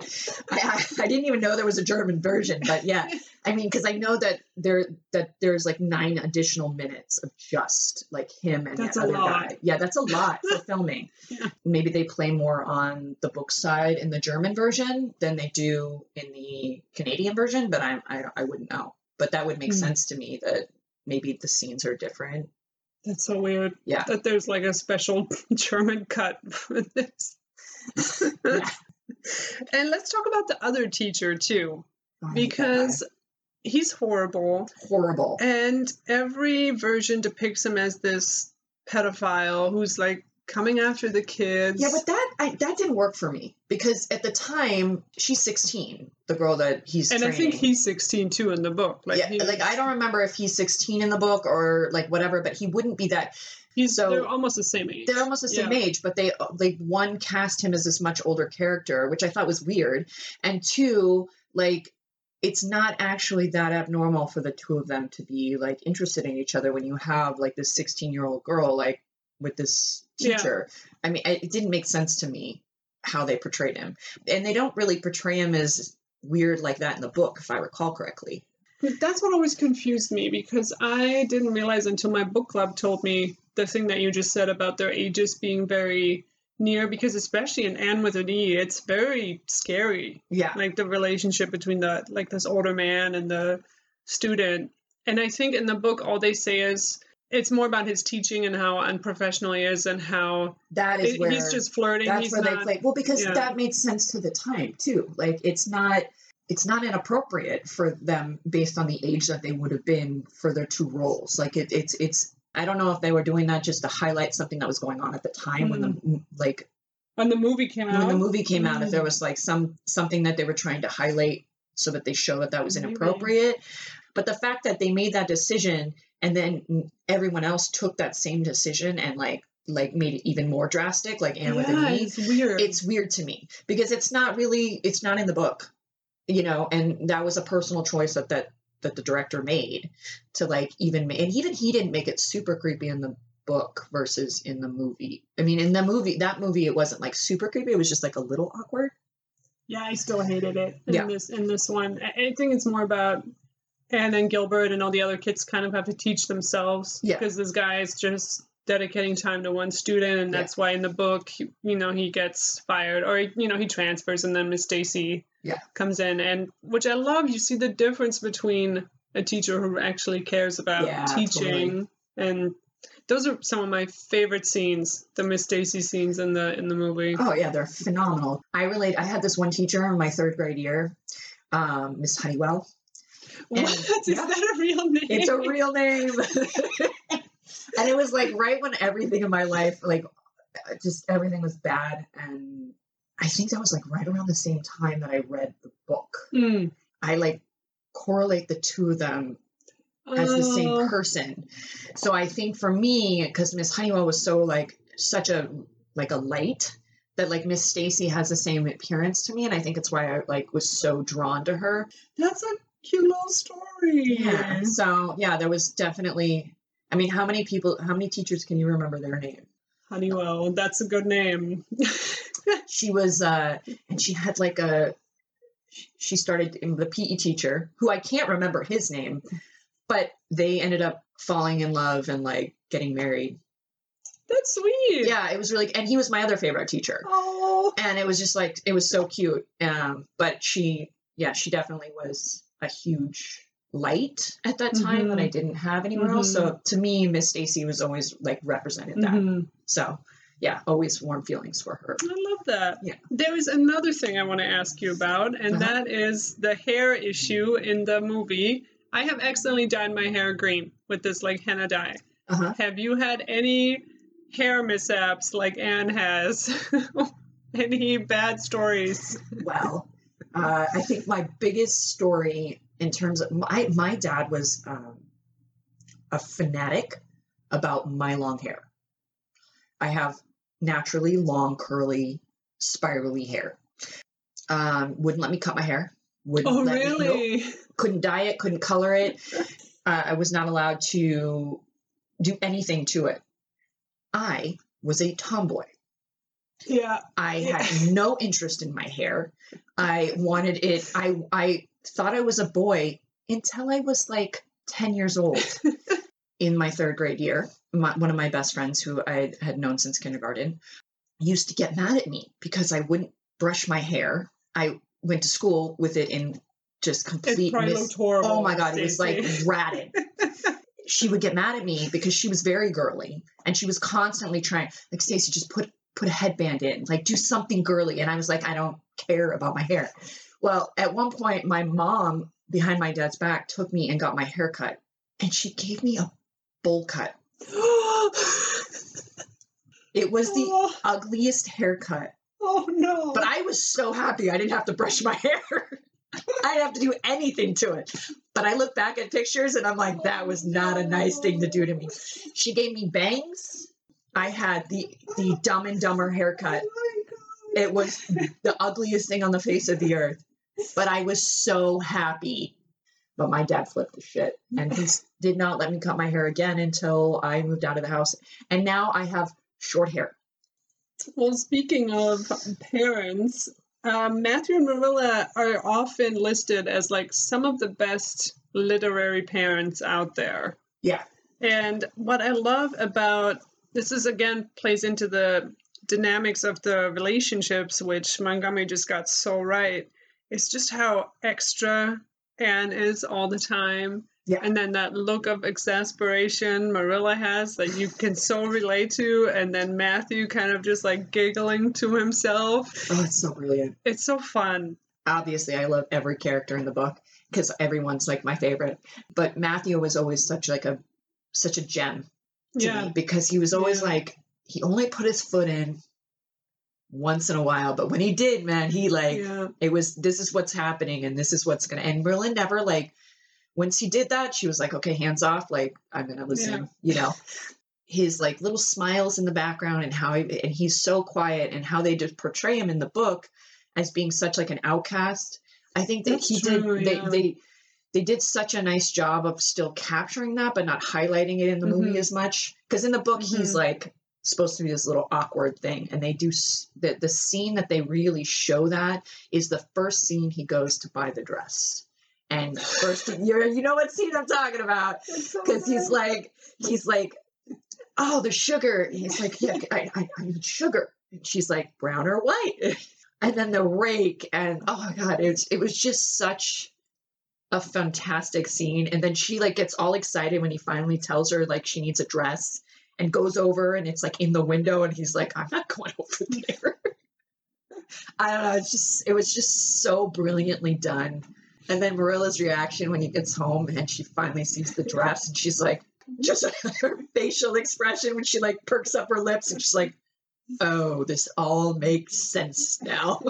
S6: I, I, didn't even know there was a German version, but yeah, I mean because I know that there that there's like nine additional minutes of just like him and
S1: That's
S6: the
S1: a
S6: other
S1: lot.
S6: guy. Yeah, that's a lot for filming. (laughs)
S1: Yeah.
S6: Maybe they play more on the book side in the German version than they do in the Canadian version, but I'm I, I wouldn't know. But that would make
S1: Hmm.
S6: sense to me that maybe the scenes are different.
S1: That's so weird.
S6: Yeah.
S1: That there's like a special (laughs) German cut for this.
S6: Yeah. (laughs)
S1: And let's talk about the other teacher too,
S6: that
S1: because he's horrible.
S6: horrible.
S1: And every version depicts him as this pedophile who's like coming after the kids.
S6: Yeah, but that I, that didn't work for me because at the time she's 16, the girl that he's
S1: and I think he's 16 too in the book. Like,
S6: yeah,
S1: he,
S6: like I don't remember if he's 16 in the book or like whatever, but he wouldn't be that.
S1: he's
S6: so-
S1: they're almost the same age.
S6: They're almost the same
S1: Yeah.
S6: age, but they like one cast him as this much older character, which I thought was weird, and two, like it's not actually that abnormal for the two of them to be like interested in each other when you have like this 16 year old girl like with this
S1: Yeah.
S6: teacher. I mean, it it didn't make sense to me how they portrayed him, and they don't really portray him as weird like that in the book, if I recall correctly.
S1: That's what always confused me because I didn't realize until my book club told me the thing that you just said about their ages being very near. Because especially in Anne with an E, it's very scary.
S6: Yeah,
S1: Like the relationship between the like this older man and the student. And I think in the book, all they say is it's more about his teaching and how unprofessional he is and how
S6: that is
S1: it-
S6: where
S1: he's just flirting.
S6: that's
S1: he's
S6: where
S1: not,
S6: they play well because
S1: yeah.
S6: that made sense to the time too like it's not it's not inappropriate for them based on the age that they would have been for their two roles like it, it's it's i don't know if they were doing that just to highlight something that was going on at the time when the like
S1: when the movie came out.
S6: when the movie came out if
S1: Mm.
S6: there was like some something that they were trying to highlight so that they show that that was inappropriate but the fact that they made that decision and then everyone else took that same decision and like like made it even more drastic like Anne with an
S1: yeah,
S6: E
S1: it's weird.
S6: it's weird to me because it's not really it's not in the book you know and that was a personal choice that that that the director made to like even and even he didn't make it super creepy in the book versus in the movie i mean in the movie that movie it wasn't like super creepy it was just like a little awkward
S1: Yeah, I still hated it in
S6: Yeah.
S1: this in this one. I think it's more about Anne then Gilbert and all the other kids kind of have to teach themselves.
S6: Yeah.
S1: Because this guy is just dedicating time to one student, and
S6: Yeah.
S1: that's why in the book, you know, he gets fired or you know he transfers, and then Miss Stacy
S6: Yeah.
S1: comes in, and which I love. You see the difference between a teacher who actually cares about
S6: Yeah,
S1: teaching and. Those are some of my favorite scenes, the Miss Stacy scenes in the in the movie.
S6: oh yeah they're phenomenal i relate i had this one teacher in my third grade year um miss honeywell
S1: what (laughs) is
S6: yeah.
S1: that a real name?
S6: It's a real name. (laughs) and it was like right when everything in my life, like just everything was bad. And I think that was like right around the same time that I read the book.
S1: Mm.
S6: I like correlate the two of them as the
S1: Oh.
S6: same person. So I think for me, because Miss Honeywell was so like such a like a light that like Miss Stacy has the same appearance to me, and I think it's why I like was so drawn to her.
S1: That's a cute little story.
S6: Yeah. So yeah, there was definitely. I mean, how many people? How many teachers can you remember their name?
S1: Honeywell, that's a good name. (laughs)
S6: She was, uh and she had like a. She started the PE teacher, who I can't remember his name, but they ended up falling in love and like getting married.
S1: that's sweet.
S6: Yeah, it was really, and he was my other favorite teacher,
S1: Oh.
S6: and it was just like it was so cute. Um, but she, yeah, she definitely was a huge light at that time that I didn't have anywhere else. So to me, Miss Stacy was always like represented that.
S1: Mhm.
S6: So yeah, always warm feelings for her.
S1: I love that.
S6: Yeah.
S1: There is another thing I want to ask you about, and
S6: Uh-huh.
S1: that is the hair issue in the movie. I have accidentally dyed my hair green with this like henna dye.
S6: Uh-huh.
S1: Have you had any hair mishaps like Anne has? (laughs) any bad stories?
S6: Well, uh, I think my biggest story in terms of my my dad was um, a fanatic about my long hair. I have naturally long, curly, spirally hair. Um, wouldn't let me cut my hair. Wouldn't
S1: Oh,
S6: let me, nope.
S1: really?
S6: couldn't dye it, couldn't color it. (laughs) Uh, I was not allowed to do anything to it. I was a tomboy.
S1: Yeah.
S6: I
S1: Yeah.
S6: had no interest in my hair. I wanted it. I I thought I was a boy until I was like ten years old. (laughs) in my third grade year, my, one of my best friends, who I had known since kindergarten, used to get mad at me because I wouldn't brush my hair. I went to school with it in just complete mis-. Oh my god, it was like ratted. (laughs) she would get mad at me because she was very girly and she was constantly trying like Stacey just put put a headband in, like do something girly and I was like I don't care about my hair. Well, at one point my mom behind my dad's back took me and got my hair cut and she gave me a bowl cut. (gasps) It was the
S1: Oh,
S6: ugliest haircut.
S1: oh no.
S6: But I was so happy I didn't have to brush my (laughs) hair. I didn't have to do anything to it. But I look back at pictures and I'm like, that was not a nice thing to do to me. She gave me bangs. I had the the dumb and dumber haircut. It was the ugliest thing on the face of the earth. But I was so happy. But my dad flipped the shit and he did not let me cut my hair again until I moved out of the house. And now I have short hair.
S1: Well, speaking of parents, um, Matthew and Marilla are often listed as like some of the best literary parents out there.
S6: Yeah.
S1: And what I love about this is again plays into the dynamics of the relationships, which Montgomery just got so right. It's just how extra Anne is all the time.
S6: Yeah.
S1: And then that look of exasperation Marilla has that you can so relate to, and then Matthew kind of just like giggling to himself.
S6: Oh, it's so brilliant.
S1: It's so fun.
S6: obviously I love every character in the book because everyone's like my favorite. But Matthew was always such like a such a gem
S1: Yeah.
S6: me because he was always
S1: Yeah.
S6: like he only put his foot in once in a while, but when he did, man, he like
S1: Yeah.
S6: it was this is what's happening and this is what's gonna and Marilla never like once he did that, she was like, okay, hands off, like I'm gonna listen, you know. His like little smiles in the background and how he, and he's so quiet and how they just portray him in the book as being such like an outcast. I think that
S1: That's
S6: he
S1: true,
S6: did they they they did such a nice job of still capturing that but not highlighting it in the movie
S1: Mhm.
S6: as much. Because in the book he's
S1: Mhm.
S6: like supposed to be this little awkward thing and they do the the scene that they really show that is the first scene he goes to buy the dress. And first you you know what scene I'm talking about? (laughs) Because he's like he's like oh the sugar. He's like yeah I, I, I need sugar. And she's like brown or white? (laughs) And then the rake and oh my god it was, it was just such a fantastic scene. And then she like gets all excited when he finally tells her like she needs a dress and goes over and it's like in the window and he's like i'm not going (laughs) over there. (laughs) I don't know. It's just it was just so brilliantly done. And then marilla's reaction when he gets home and she finally sees the dress and she's like just (laughs) her facial expression when she like perks up her lips and she's like oh this all makes sense now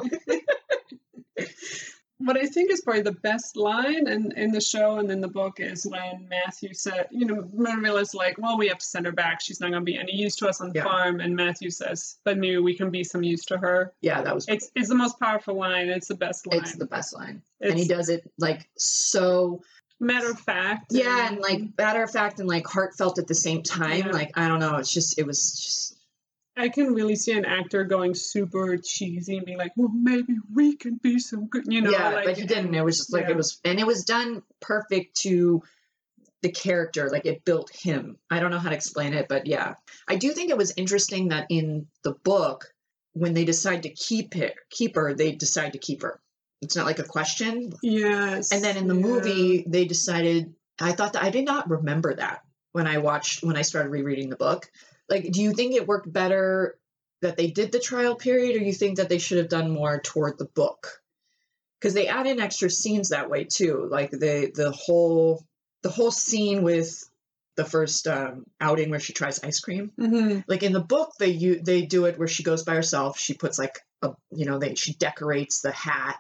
S1: What I think is probably the best line in, in the show and in the book is when Matthew said, you know, Marilla's like, well, we have to send her back. She's not going to be any use to us on the
S6: Yeah.
S1: farm. And Matthew says, but maybe we can be some use to her.
S6: yeah that was
S1: It's, it's the most powerful line. It's the best line.
S6: it's the best line
S1: It's
S6: and he does it like so
S1: matter of fact.
S6: yeah and like matter of fact and like heartfelt at the same time
S1: Yeah.
S6: like i don't know it's just it was just
S1: I can really see an actor going super cheesy and being like, well, maybe we can be some good, you know.
S6: yeah
S1: like,
S6: but he didn't it was just like
S1: yeah.
S6: it was and it was done perfect to the character like it built him i don't know how to explain it but yeah i do think it was interesting that in the book when they decide to keep her keep her they decide to keep her it's not like a question
S1: Yes.
S6: And then in the
S1: yeah.
S6: movie, they decided. I thought that I did not remember that when I watched when I started rereading the book. Like, do you think it worked better that they did the trial period, or you think that they should have done more toward the book? Because they add in extra scenes that way too, like the the whole the whole scene with the first um, outing where she tries ice cream.
S1: Mhm.
S6: Like in the book, they you they do it where she goes by herself. She puts like a you know they she decorates the hat.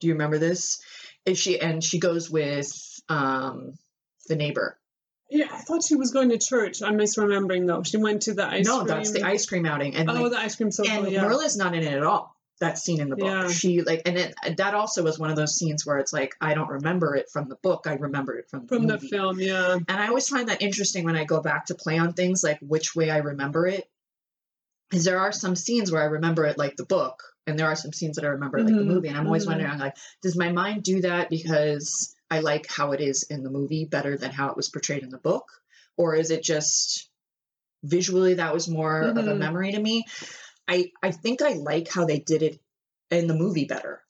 S6: Do you remember this? And she and she goes with um the neighbor.
S1: Yeah, I thought she was going to church. I'm misremembering though. She went to the ice
S6: no,
S1: cream.
S6: that's the ice cream outing. And
S1: Oh,
S6: like,
S1: the ice cream social.
S6: and
S1: yeah.
S6: Marilla's not in it at all. That scene in the book.
S1: Yeah.
S6: She like and it, that also was one of those scenes where it's like I don't remember it from the book. I remember it from the
S1: from the film. Yeah.
S6: And I always find that interesting when I go back to play on things like which way I remember it. Because there are some scenes where I remember it like the book, and there are some scenes that I remember like the
S1: Mhm,
S6: movie. And I'm always
S1: mhm.
S6: wondering, like, does my mind do that because I like how it is in the movie better than how it was portrayed in the book? Or is it just visually that was more of a
S1: Mhm.
S6: memory to me? I, I think I like how they did it in the movie better.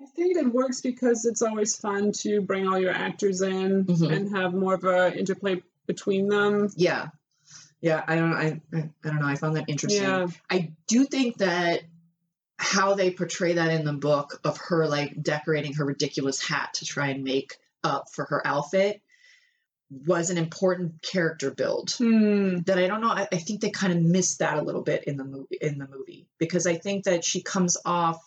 S1: I think it works because it's always fun to bring all your actors in
S6: Mhm.
S1: and have more of a interplay between them.
S6: Yeah. Yeah, I don't I, I I don't know. I found that interesting.
S1: Yeah.
S6: I do think that how they portray that in the book of her like decorating her ridiculous hat to try and make up for her outfit was an important character build
S1: Hmm.
S6: that I don't know. I, I think they kind of missed that a little bit in the movie. In the movie, because I think that she comes off.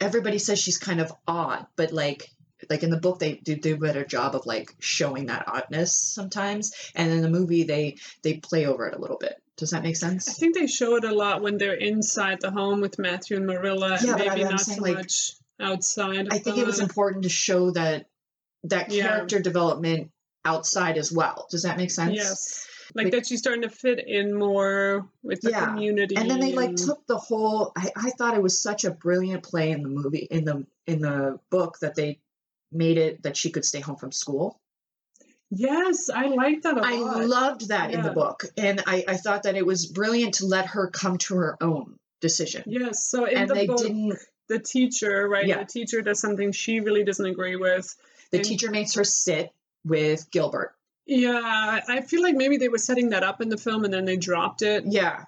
S6: Everybody says she's kind of odd, but like like in the book they do do a better job of like showing that oddness sometimes, and in the movie they they play over it a little bit. Does that make sense?
S1: I think they show it a lot when they're inside the home with Matthew and Marilla,
S6: Yeah,
S1: and maybe not
S6: saying,
S1: so
S6: like,
S1: much outside. Of
S6: I think it was important to show that that
S1: Yeah.
S6: character development outside as well. Does that make sense?
S1: Yes. Like
S6: Like-
S1: that she's starting to fit in more with the
S6: Yeah.
S1: community.
S6: and then they like took the whole I, I thought it was such a brilliant play in the movie in the in the book that they made it that she could stay home from school
S1: Yes, I like that a
S6: i
S1: lot.
S6: I loved that in the book and I, I thought that it was brilliant to let her come to her own decision
S1: Yes, so in
S6: and
S1: the
S6: they
S1: book,
S6: didn't
S1: the teacher, right?
S6: Yeah.
S1: The teacher does something she really doesn't agree with.
S6: The
S1: and-
S6: teacher makes her sit with gilbert
S1: Yeah, I feel like maybe they were setting that up in the film and then they dropped it.
S6: yeah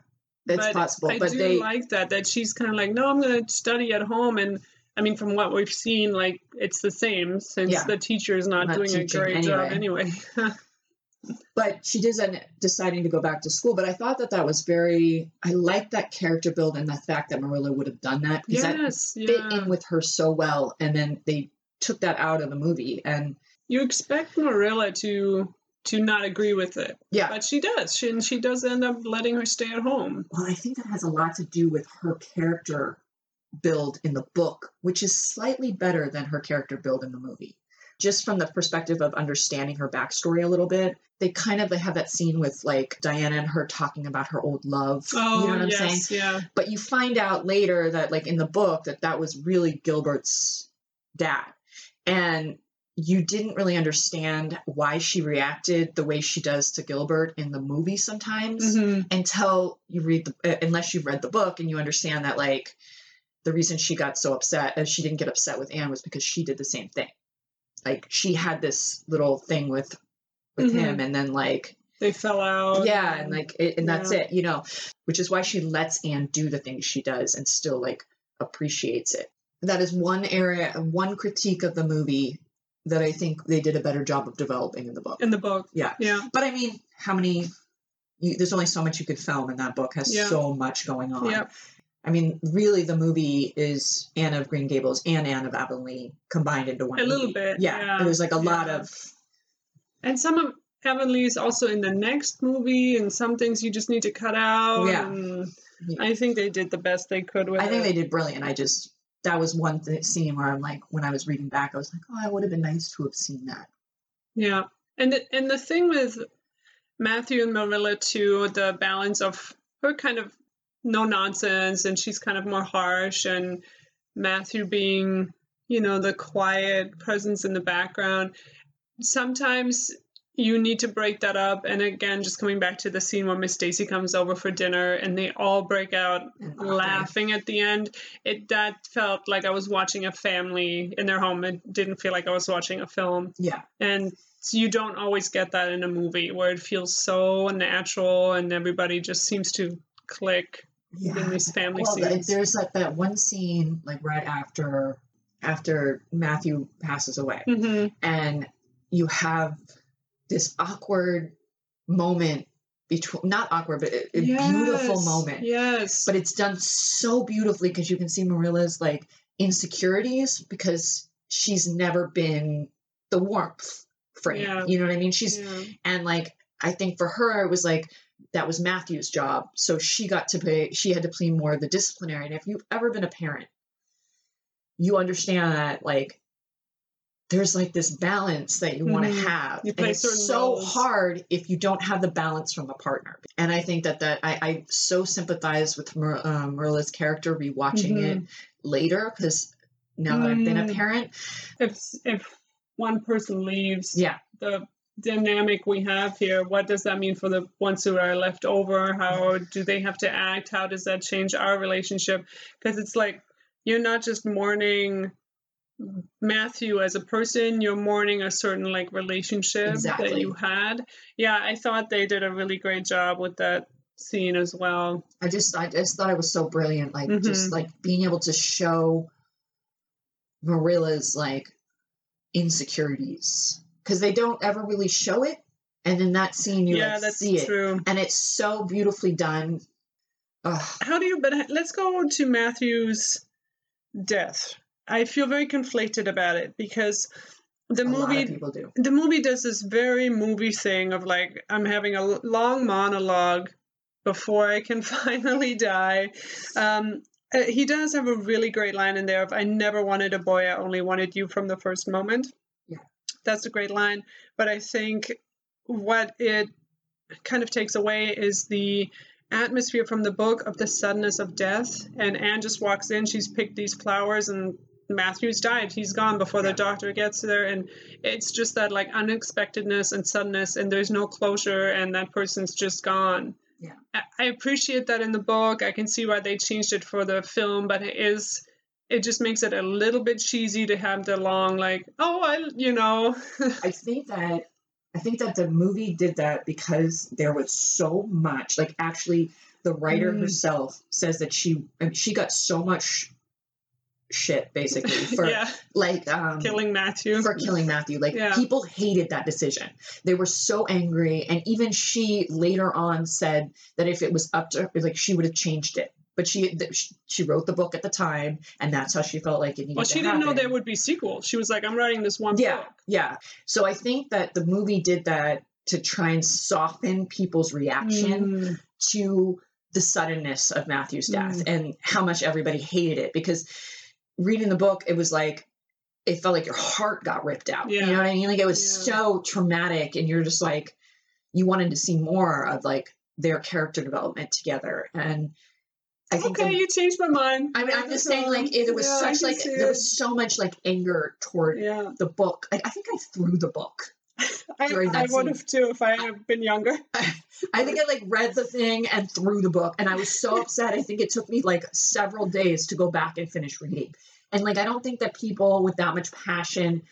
S6: it's
S1: but
S6: possible
S1: I
S6: but
S1: do
S6: they
S1: like that that she's kind of like, no, I'm going to study at home, and I mean, from what we've seen, like it's the same since
S6: Yeah.
S1: the teacher is not,
S6: Not
S1: doing a great job anyway. (laughs)
S6: but she does end up deciding to go back to school. But I thought that that was very, I liked that character build and the fact that Marilla would have done that because that fit
S1: yeah.
S6: in with her so well. And then they took that out of the movie. And
S1: you expect Marilla to to not agree with it,
S6: yeah,
S1: but she does. She and she does end up letting her stay at home.
S6: well, I think that has a lot to do with her character build in the book, which is slightly better than her character build in the movie. Just from the perspective of understanding her backstory a little bit, they kind of they have that scene with like Diana and her talking about her old love.
S1: Oh,
S6: you know what I'm
S1: yes,
S6: saying?
S1: yeah.
S6: but you find out later that like in the book that that was really gilbert's dad and you didn't really understand why she reacted the way she does to gilbert in the movie sometimes
S1: Mhm.
S6: until you read the uh, unless you've read the book and you understand that like the reason she got so upset and she didn't get upset with anne was because she did the same thing like she had this little thing with with
S1: Mhm.
S6: him and then like
S1: They fell out.
S6: yeah and like it, and that's
S1: Yeah.
S6: it you know which is why she lets anne do the things she does and still like appreciates it that is one area one critique of the movie that i think they did a better job of developing in the book
S1: in the book.
S6: Yeah.
S1: yeah.
S6: but i mean how many you, there's only so much you could film and that book has
S1: Yeah.
S6: so much going on
S1: Yep.
S6: i mean really the movie is anne of green gables and anne of avonlea combined into one
S1: A little
S6: movie.
S1: bit,
S6: yeah,
S1: yeah,
S6: there's like a lot of
S1: And some of Avonlea is also in the next movie, and some things you just need to cut out.
S6: Yeah.
S1: and I think they did the best they could with
S6: I think
S1: it.
S6: they did brilliant. I just that was one th- scene where I'm like, when I was reading back, I was like, oh, I would have been nice to have seen that.
S1: Yeah, and the, and the thing with Matthew and Marilla too, the balance of her kind of no nonsense, and she's kind of more harsh, and Matthew being, you know, the quiet presence in the background. Sometimes you need to break that up, and again, just coming back to the scene where Miss Stacy comes over for dinner, and they all break out
S6: And laughing.
S1: at the end. It that felt like I was watching a family in their home. It didn't feel like I was watching a film
S6: Yeah,
S1: and you don't always get that in a movie where it feels so natural and everybody just seems to click
S6: yeah.
S1: in these family
S6: Well,
S1: scenes.
S6: there's like that one scene, like right after after Matthew passes away,
S1: hmm
S6: and you have this awkward moment between not awkward, but a, a beautiful moment.
S1: Yes.
S6: but it's done so beautifully because you can see Marilla's like insecurities because she's never been the warmth for him.
S1: Yeah.
S6: You know what I mean? She's
S1: yeah.
S6: and like I think for her it was like that was Matthew's job, so she got to play. She had to play more of the disciplinary. And if you've ever been a parent, you understand that like there's like this balance that you want to have,
S1: You
S6: and it's so
S1: roles.
S6: hard if you don't have the balance from a partner. And I think that that I, I so sympathize with Mar- uh, Marilla's character rewatching it later because now that I've been a
S1: Mm.
S6: parent,
S1: if if one person leaves,
S6: yeah,
S1: the dynamic we have here, what does that mean for the ones who are left over? How do they have to act? How does that change our relationship? Because it's like you're not just mourning Matthew as a person, you're mourning a certain like relationship that you had. Yeah, I thought they did a really great job with that scene as well.
S6: I just I just thought it was so brilliant. Like
S1: Mhm.
S6: just like being able to show Marilla's like insecurities because they don't ever really show it, and in that scene you
S1: yeah,
S6: like
S1: that's
S6: see it,
S1: true.
S6: and it's so beautifully done. Ugh.
S1: How do you? But let's go to Matthew's death. I feel very conflicted about it because the
S6: a
S1: movie
S6: do.
S1: the movie does this very movie thing of like I'm having a long monologue before I can (laughs) finally die. Um, uh, he does have a really great line in there of "I never wanted a boy, I only wanted you from the first moment."
S6: Yeah.
S1: that's a great line. But I think what it kind of takes away is the atmosphere from the book of the suddenness of death. And Anne just walks in, she's picked these flowers, and Matthew's died. He's gone before
S6: Yeah.
S1: the doctor gets there. And it's just that like unexpectedness and suddenness, and there's no closure, and that person's just gone.
S6: Yeah.
S1: I, appreciate that in the book. I can see why they changed it for the film, but it is. It just makes it a little bit cheesy to have the long, like, oh, I, you know,
S6: I (laughs) think that I think that the movie did that because there was so much. Like actually, the writer
S1: Mm.
S6: herself says that she she got so much shit basically (laughs) for
S1: yeah,
S6: like um,
S1: killing Matthew.
S6: for killing Matthew. Like
S1: Yeah.
S6: people hated that decision. They were so angry, and even she later on said that if it was up to like she would have changed it. But she she wrote the book at the time, and that's how she felt like it needed
S1: Well, she didn't know there would be sequels. She was like, I'm writing this one
S6: Yeah,
S1: book.
S6: yeah. So I think that the movie did that to try and soften people's reaction
S1: Mm,
S6: to the suddenness of Matthew's death
S1: Mm.
S6: and how much everybody hated it because reading the book it was like it felt like your heart got ripped out.
S1: Yeah.
S6: You know what I mean? Like it was
S1: Yeah.
S6: so traumatic and you're just like you wanted to see more of like their character development together and I think
S1: okay,
S6: the-
S1: you changed my mind.
S6: I mean, I'm just saying, like, it, was
S1: Yeah,
S6: such like there
S1: it.
S6: was so much like anger toward
S1: Yeah,
S6: the book. I, I think I threw the book. (laughs)
S1: I, I would have too if I had been younger. (laughs)
S6: I think I like read the thing and threw the book, and I was so (laughs) upset. I think it took me like several days to go back and finish reading. And like, I don't think that people with that much passion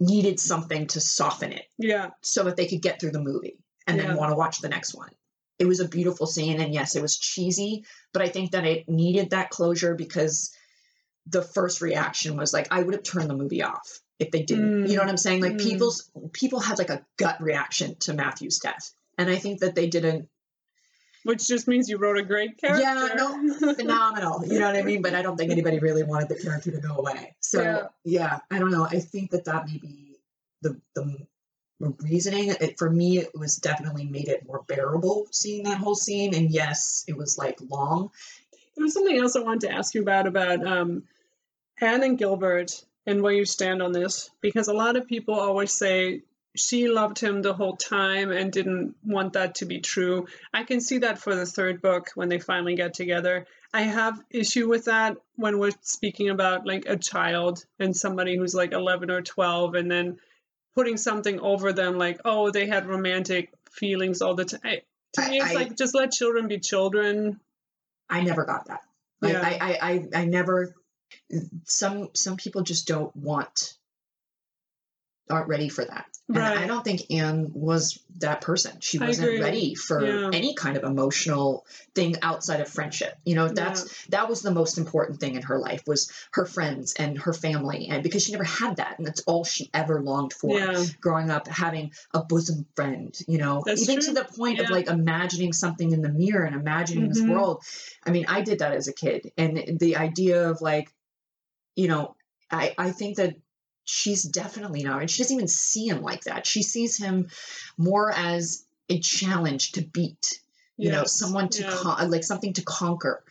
S6: needed something to soften it
S1: Yeah,
S6: so that they could get through the movie and
S1: Yeah.
S6: then want to watch the next one. It was a beautiful scene, and yes, it was cheesy, but I think that it needed that closure because the first reaction was like, I would have turned the movie off if they didn't. You know what I'm saying? Like
S1: Mm.
S6: people's people had like a gut reaction to Matthew's death, and I think that they didn't
S1: which just means you wrote a great character.
S6: Yeah, no, phenomenal. You know what I mean? But I don't think anybody really wanted the character to go away. So
S1: Yeah.
S6: yeah, I don't know. I think that that may be the the reasoning. It, for me, it was definitely made it more bearable seeing that whole scene. And yes, it was like long.
S1: There was something else I wanted to ask you about about um, Anne and Gilbert and where you stand on this, because a lot of people always say she loved him the whole time and didn't want that to be true. I can see that for the third book when they finally get together. I have issue with that when we're speaking about like a child and somebody who's like 11 or 12 and then putting something over them like oh they had romantic feelings all the time. To me, it's
S6: I-
S1: like just let children be children.
S6: I never got that. Like,
S1: Yeah.
S6: I, I, I, I never. Some some people just don't want, aren't ready for that. And
S1: Right.
S6: I don't think Anne was that person. She wasn't ready for
S1: Yeah.
S6: any kind of emotional thing outside of friendship. You know, that's that was the most important thing in her life was her friends and her family, and because she never had that, and that's all she ever longed for.
S1: Yeah.
S6: Growing up, having a bosom friend, you know,
S1: That's
S6: even
S1: true.
S6: to the point of like imagining something in the mirror and imagining this
S1: Mhm.
S6: world. I mean, I did that as a kid, and the idea of like, you know, I I think that she's definitely not, and she doesn't even see him like that. She sees him more as a challenge to beat. You know, someone to
S1: yeah.
S6: con- like something to conquer.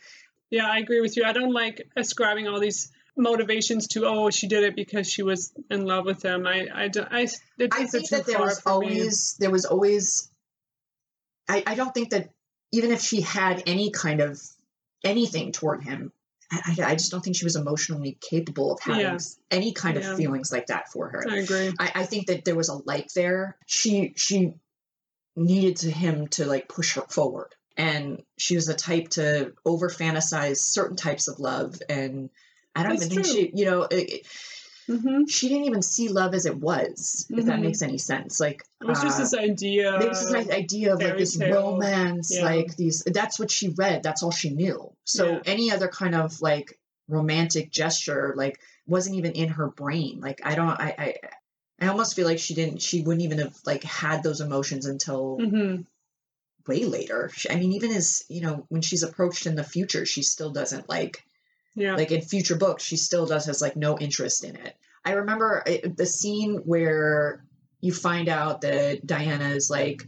S1: Yeah, I agree with you. I don't like ascribing all these motivations to oh she did it because she was in love with him. I I don't, I it
S6: I think that there was
S1: for me.
S6: always there was always I, I don't think that even if she had any kind of anything toward him, I, I I just don't think she was emotionally capable of having
S1: Yeah.
S6: any kind
S1: Yeah.
S6: of feelings like that for her.
S1: I agree.
S6: I, I think that there was a like there. She she needed to him to like push her forward. And she was a type to over fantasize certain types of love. And I don't
S1: That's
S6: even think
S1: true.
S6: she, you know, it, it-
S1: hmm
S6: she didn't even see love as it was, if that
S1: Mhm.
S6: makes any sense. Like
S1: It was just
S6: uh,
S1: this idea.
S6: It was this idea of like this
S1: tale.
S6: romance,
S1: Yeah.
S6: like these. That's what she read. That's all she knew. So
S1: Yeah.
S6: any other kind of like romantic gesture, like wasn't even in her brain. Like I don't, I, I, I almost feel like she didn't. She wouldn't even have like had those emotions until
S1: hmm
S6: way later. I mean, even as you know, when she's approached in the future, she still doesn't like
S1: Yeah.
S6: like in future books. She still does has like no interest in it. I remember uh, the scene where you find out that Diana is like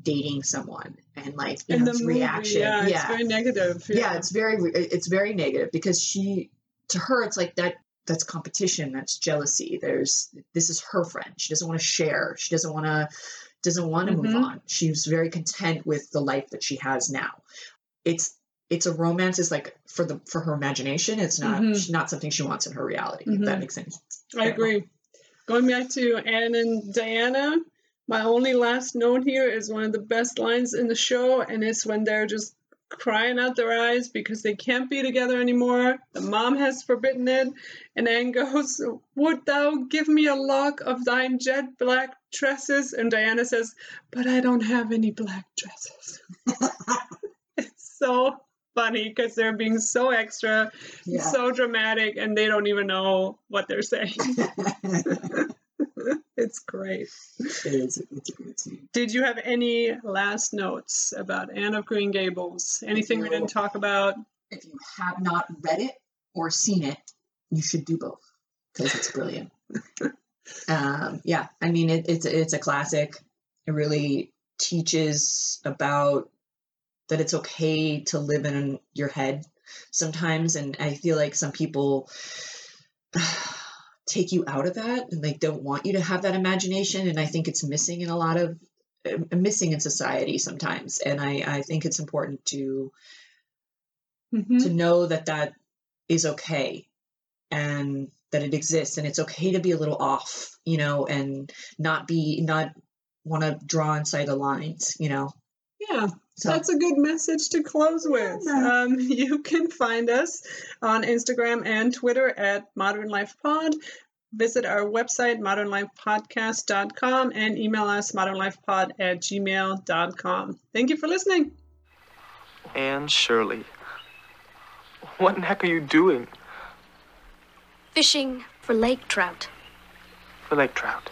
S6: dating someone and like you
S1: In
S6: know,
S1: the
S6: its
S1: movie,
S6: reaction.
S1: yeah,
S6: yeah,
S1: it's very negative.
S6: yeah it's very it's very negative because she to her it's like that that's competition that's jealousy there's this is her friend she doesn't want to share she doesn't want to doesn't want to move
S1: Mhm.
S6: on she's very content with the life that she has now it's it's a romance is like for the for her imagination it's not
S1: Mhm.
S6: not something she wants in her reality if that makes sense
S1: I
S6: Yeah.
S1: agree. Going back to Anne and Diana, my only last note here is one of the best lines in the show, and it's when they're just crying out their eyes because they can't be together anymore. The mom has forbidden it, and Anne goes, Would thou give me a lock of thine jet black tresses? And Diana says, But I don't have any black dresses. (laughs) it's so funny because they're being so extra,
S6: yeah
S1: so dramatic, and they don't even know what they're saying. (laughs) it's great.
S6: it is it's a good scene
S1: Did you have any last notes about Anne of Green Gables? Anything we didn't talk about?
S6: if you have not read it or seen it, you should do both because it's brilliant. (laughs) um, yeah, I mean it, it's it's a classic. It really teaches about that it's okay to live in your head sometimes, and I feel like some people (sighs) take you out of that and they don't want you to have that imagination, and I think it's missing in a lot of uh, missing in society sometimes, and I I think it's important to
S1: Mhm.
S6: to know that that is okay and that it exists. And it's okay to be a little off you know and not be not want to draw inside the lines you know
S1: Yeah,
S6: so
S1: that's a good message to close with.
S6: Yeah.
S1: Um, (laughs) you can find us on Instagram and Twitter at Modern Life Pod. Visit our website, modernlifepodcast.com, and email us modernlifepod at gmail.com. Thank you for listening.
S7: Anne Shirley. What in the heck are you doing
S5: Fishing for lake trout.
S7: for lake trout?